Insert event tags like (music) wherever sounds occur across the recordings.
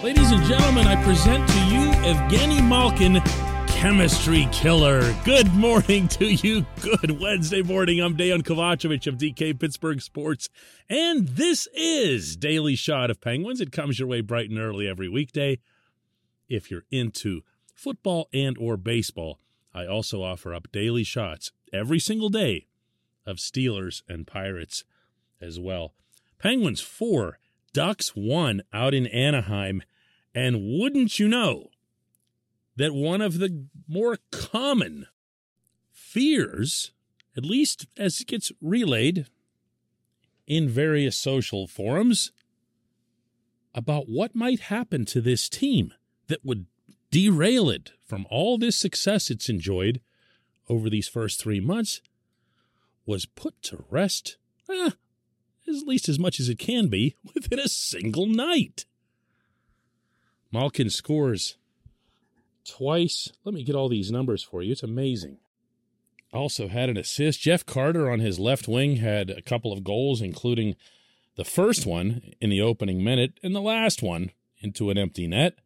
Ladies and gentlemen, I present to you Evgeni Malkin, Chemistry Killer. Good morning to you. Good Wednesday morning. I'm Dejan Kovacevic of DK Pittsburgh Sports, and this is Daily Shot of Penguins. It comes your way bright and early every weekday. If you're into football and or baseball, I also offer up daily shots every single day of Steelers and Pirates as well. Penguins 4, Ducks 1 out in Anaheim. And wouldn't you know that one of the more common fears, at least as it gets relayed in various social forums, about what might happen to this team that would derail it from all this success it's enjoyed over these first three months was put to rest, eh, at least as much as it can be, (laughs) within a single night. Malkin scores twice. Let me get all these numbers for you. It's amazing. Also had an assist. Jeff Carter on his left wing had a couple of goals, including the first one in the opening minute and the last one into an empty net.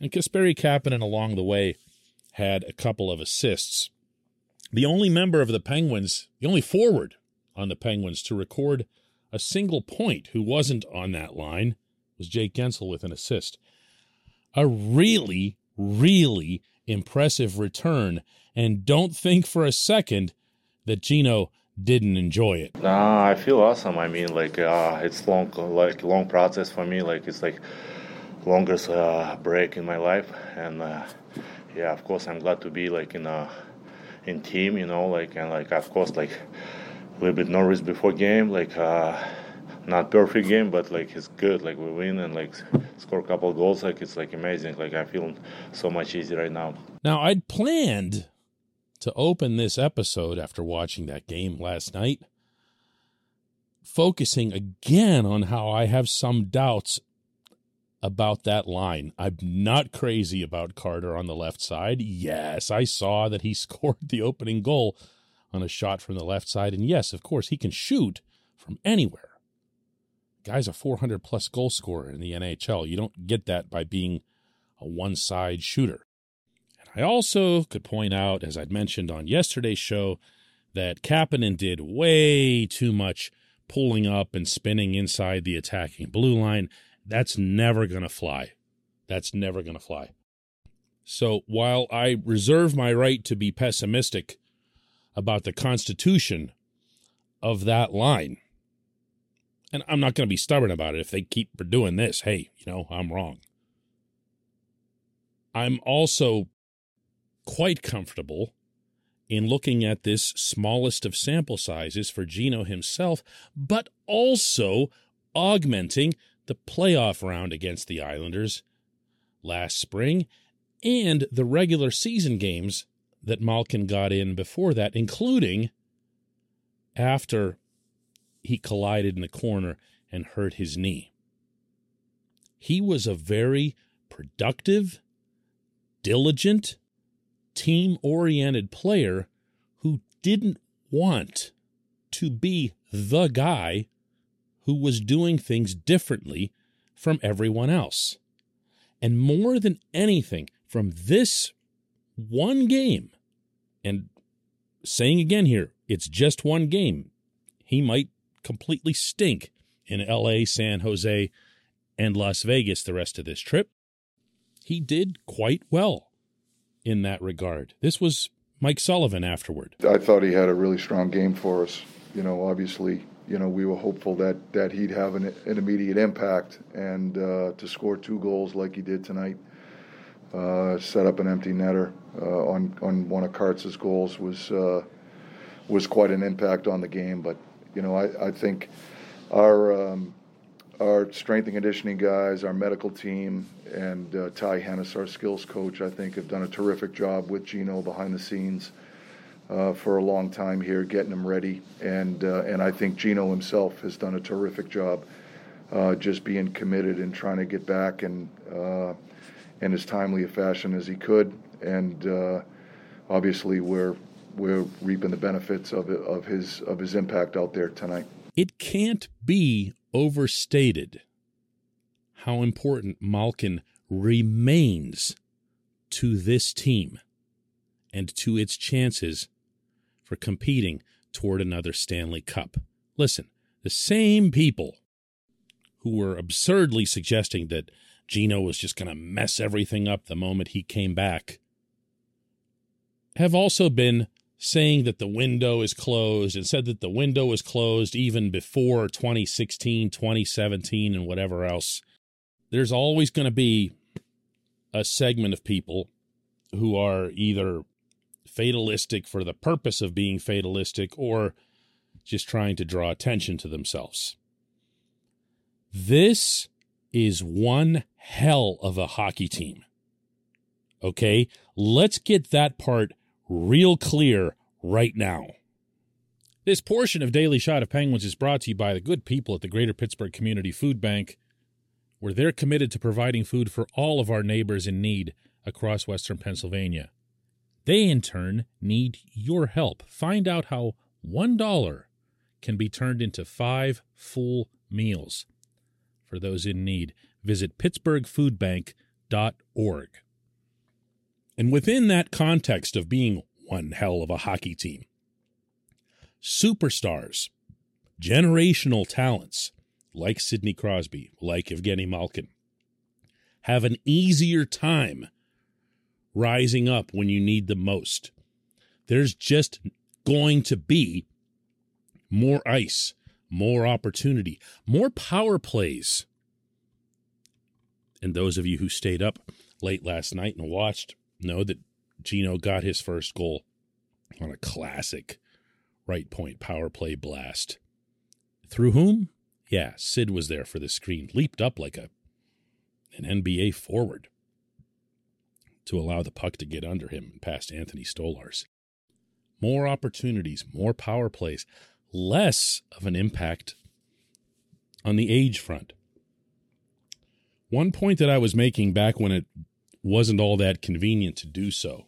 And Kasperi Kapanen along the way had a couple of assists. The only member of the Penguins, the only forward on the Penguins to record a single point who wasn't on that line was Jake Guentzel with an assist a really, really impressive return. And don't think for a second that Gino didn't enjoy it. Nah, I feel awesome. I mean, like uh, it's long, like long process for me. Like it's like longest uh, break in my life, and uh, yeah, of course, I'm glad to be like in a in team, you know, like and like of course, like little bit nervous before game, like. Uh, not perfect game, but like it's good. Like we win and like score a couple goals. Like it's like amazing. Like I feel so much easier right now. Now I'd planned to open this episode after watching that game last night, focusing again on how I have some doubts about that line. I'm not crazy about Carter on the left side. Yes, I saw that he (laughs) scored the opening goal on a shot from the left side. And yes, of course, he can shoot from anywhere guy's a 400 plus goal scorer in the NHL. You don't get that by being a one side shooter. And I also could point out, as I'd mentioned on yesterday's show, that Kapanen did way too much pulling up and spinning inside the attacking blue line. That's never going to fly. That's never going to fly. So while I reserve my right to be pessimistic about the constitution of that line, and I'm not going to be stubborn about it if they keep doing this. Hey, you know, I'm wrong. I'm also quite comfortable in looking at this smallest of sample sizes for Gino himself, but also augmenting the playoff round against the Islanders last spring and the regular season games that Malkin got in before that, including after he collided in the corner and hurt his knee. He was a very productive, diligent, team oriented player who didn't want to be the guy who was doing things differently from everyone else. And more than anything, from this one game, and saying again here, it's just one game. He might completely stink in LA, San Jose, and Las Vegas the rest of this trip. He did quite well in that regard. This was Mike Sullivan afterward. I thought he had a really strong game for us. You know, obviously, you know, we were hopeful that, that he'd have an, an immediate impact and uh, to score two goals like he did tonight, uh, set up an empty netter uh, on on one of Kartz's goals was uh, was quite an impact on the game. But you know, I, I think our um, our strength and conditioning guys, our medical team, and uh, Ty Hennes, our skills coach, I think have done a terrific job with Gino behind the scenes uh, for a long time here, getting him ready. And uh, and I think Gino himself has done a terrific job, just being committed and trying to get back and in as timely a fashion as he could. And uh, obviously, we're we're reaping the benefits of of his of his impact out there tonight. It can't be overstated how important Malkin remains to this team and to its chances for competing toward another Stanley Cup. Listen, the same people who were absurdly suggesting that Gino was just going to mess everything up the moment he came back have also been saying that the window is closed and said that the window was closed even before 2016, 2017, and whatever else. There's always going to be a segment of people who are either fatalistic for the purpose of being fatalistic or just trying to draw attention to themselves. This is one hell of a hockey team. Okay, let's get that part real clear right now. This portion of Daily Shot of Penguins is brought to you by the good people at the Greater Pittsburgh Community Food Bank, where they're committed to providing food for all of our neighbors in need across Western Pennsylvania. They, in turn, need your help. Find out how $1 can be turned into five full meals for those in need. Visit pittsburghfoodbank.org. And within that context of being one hell of a hockey team, superstars, generational talents like Sidney Crosby, like Evgeni Malkin, have an easier time rising up when you need them most. There's just going to be more ice, more opportunity, more power plays. And those of you who stayed up late last night and watched know that Gino got his first goal on a classic right point power play blast. Through whom? Yeah, Sid was there for the screen, leaped up like a an NBA forward to allow the puck to get under him and past Anthony Stolarz. More opportunities, more power plays, less of an impact on the age front. One point that I was making back when it wasn't all that convenient to do so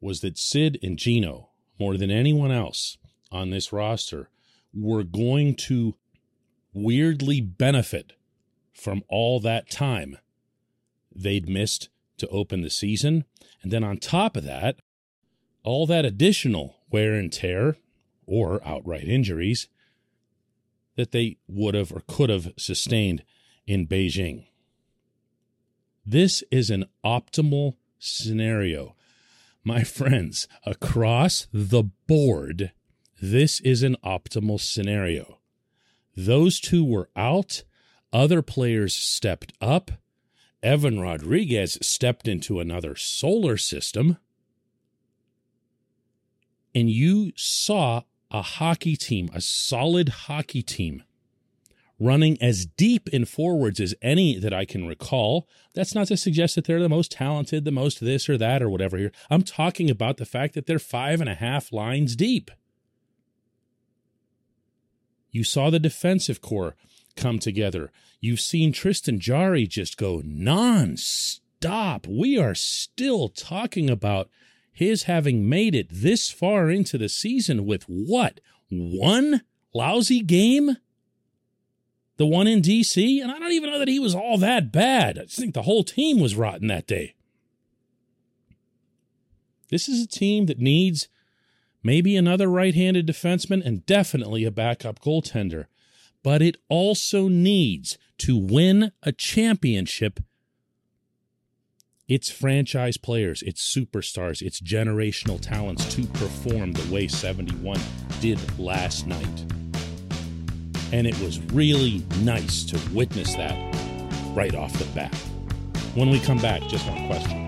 was that Sid and Gino, more than anyone else on this roster, were going to weirdly benefit from all that time they'd missed to open the season. And then on top of that, all that additional wear and tear or outright injuries that they would have or could have sustained in Beijing. This is an optimal scenario. My friends, across the board, this is an optimal scenario. Those two were out, other players stepped up. Evan Rodrigues stepped into another solar system. And you saw a hockey team, a solid hockey team running as deep in forwards as any that I can recall. That's not to suggest that they're the most talented, the most this or that or whatever here. I'm talking about the fact that they're five and a half lines deep. You saw the defensive corps come together. You've seen Tristan Jarry just go non-stop. We are still talking about his having made it this far into the season with what? One lousy game? the one in DC, and I don't even know that he was all that bad. I just think the whole team was rotten that day. This is a team that needs maybe another right handed defenseman and definitely a backup goaltender, but it also needs to win a championship. Its franchise players, its superstars, its generational talents to perform the way 71 did last night. And it was really nice to witness that right off the bat. When we come back, just one question.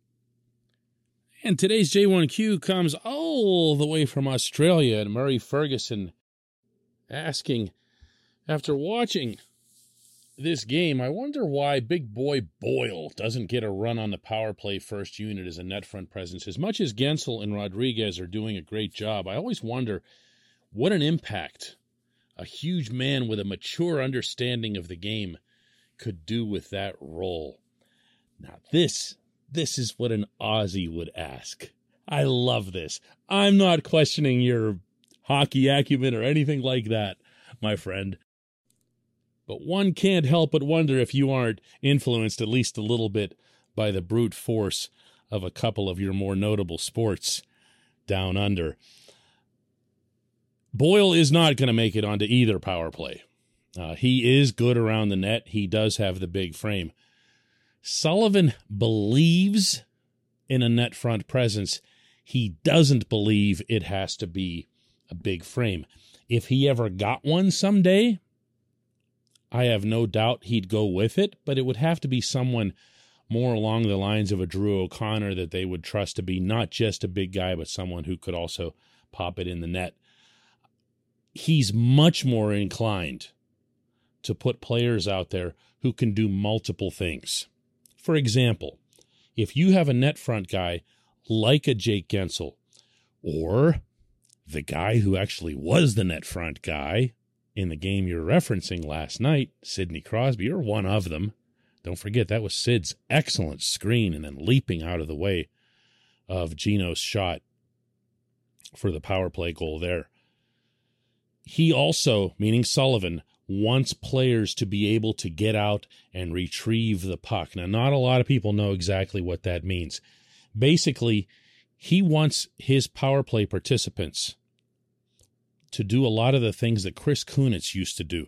And today's J1Q comes all the way from Australia and Murray Ferguson asking, after watching this game, I wonder why big boy Boyle doesn't get a run on the power play first unit as a net front presence. As much as Guentzel and Rodrigues are doing a great job, I always wonder what an impact a huge man with a mature understanding of the game could do with that role. Now, this this is what an Aussie would ask. I love this. I'm not questioning your hockey acumen or anything like that, my friend. But one can't help but wonder if you aren't influenced at least a little bit by the brute force of a couple of your more notable sports down under. Boyle is not going to make it onto either power play. Uh, he is good around the net. He does have the big frame. Sullivan believes in a net front presence. He doesn't believe it has to be a big frame. If he ever got one someday, I have no doubt he'd go with it, but it would have to be someone more along the lines of a Drew O'Connor that they would trust to be not just a big guy, but someone who could also pop it in the net. He's much more inclined to put players out there who can do multiple things. For example, if you have a net front guy like a Jake Guentzel or the guy who actually was the net front guy in the game you're referencing last night, Sidney Crosby, or one of them. Don't forget that was Sid's excellent screen and then leaping out of the way of Gino's shot for the power play goal there. He also, meaning Sullivan, wants players to be able to get out and retrieve the puck. Now, not a lot of people know exactly what that means. Basically, he wants his power play participants to do a lot of the things that Chris Kunitz used to do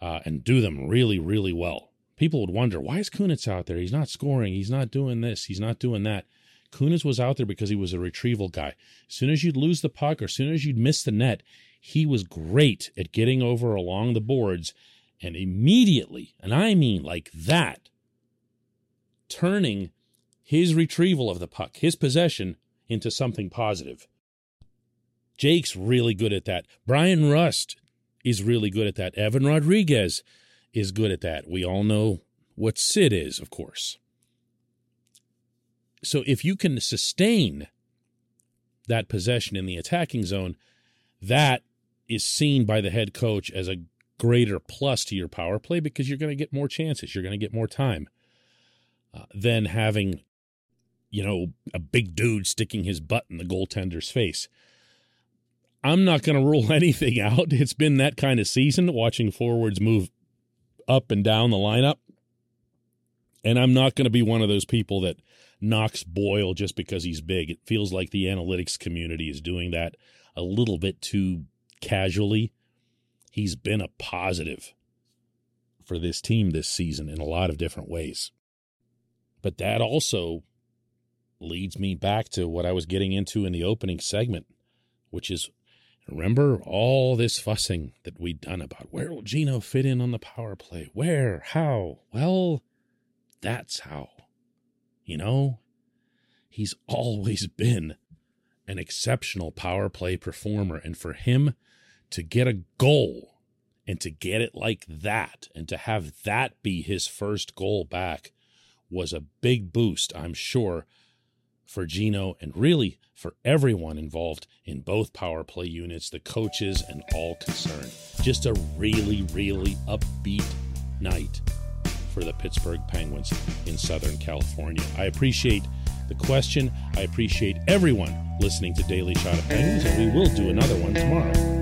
uh, and do them really, really well. People would wonder, why is Kunitz out there? He's not scoring. He's not doing this. He's not doing that. Kunitz was out there because he was a retrieval guy. As soon as you'd lose the puck or as soon as you'd miss the net, he was great at getting over along the boards and immediately, and I mean like that, turning his retrieval of the puck, his possession, into something positive. Jake's really good at that. Bryan Rust is really good at that. Evan Rodrigues is good at that. We all know what Sid is, of course. So if you can sustain that possession in the attacking zone, that is seen by the head coach as a greater plus to your power play because you're going to get more chances, you're going to get more time uh, than having, you know, a big dude sticking his butt in the goaltender's face. I'm not going (laughs) to rule anything out. It's been that kind of season watching forwards move up and down the lineup. And I'm not going to be one of those people that knocks Boyle just because he's big. It feels like the analytics community is doing that a little bit too casually, he's been a positive for this team this season in a lot of different ways. But that also leads me back to what I was getting into in the opening segment, which is remember all this fussing that we'd done about where will Gino fit in on the power play? Where? How? Well, that's how. You know, he's always been an exceptional power play performer. And for him to get a goal and to get it like that and to have that be his first goal back was a big boost, I'm sure, for Gino and really for everyone involved in both power play units, the coaches, and all concerned. Just a really, really upbeat night for the Pittsburgh Penguins in Southern California. I appreciate the question. I appreciate everyone listening to Daily Shot of Penguins, and we will do another one tomorrow.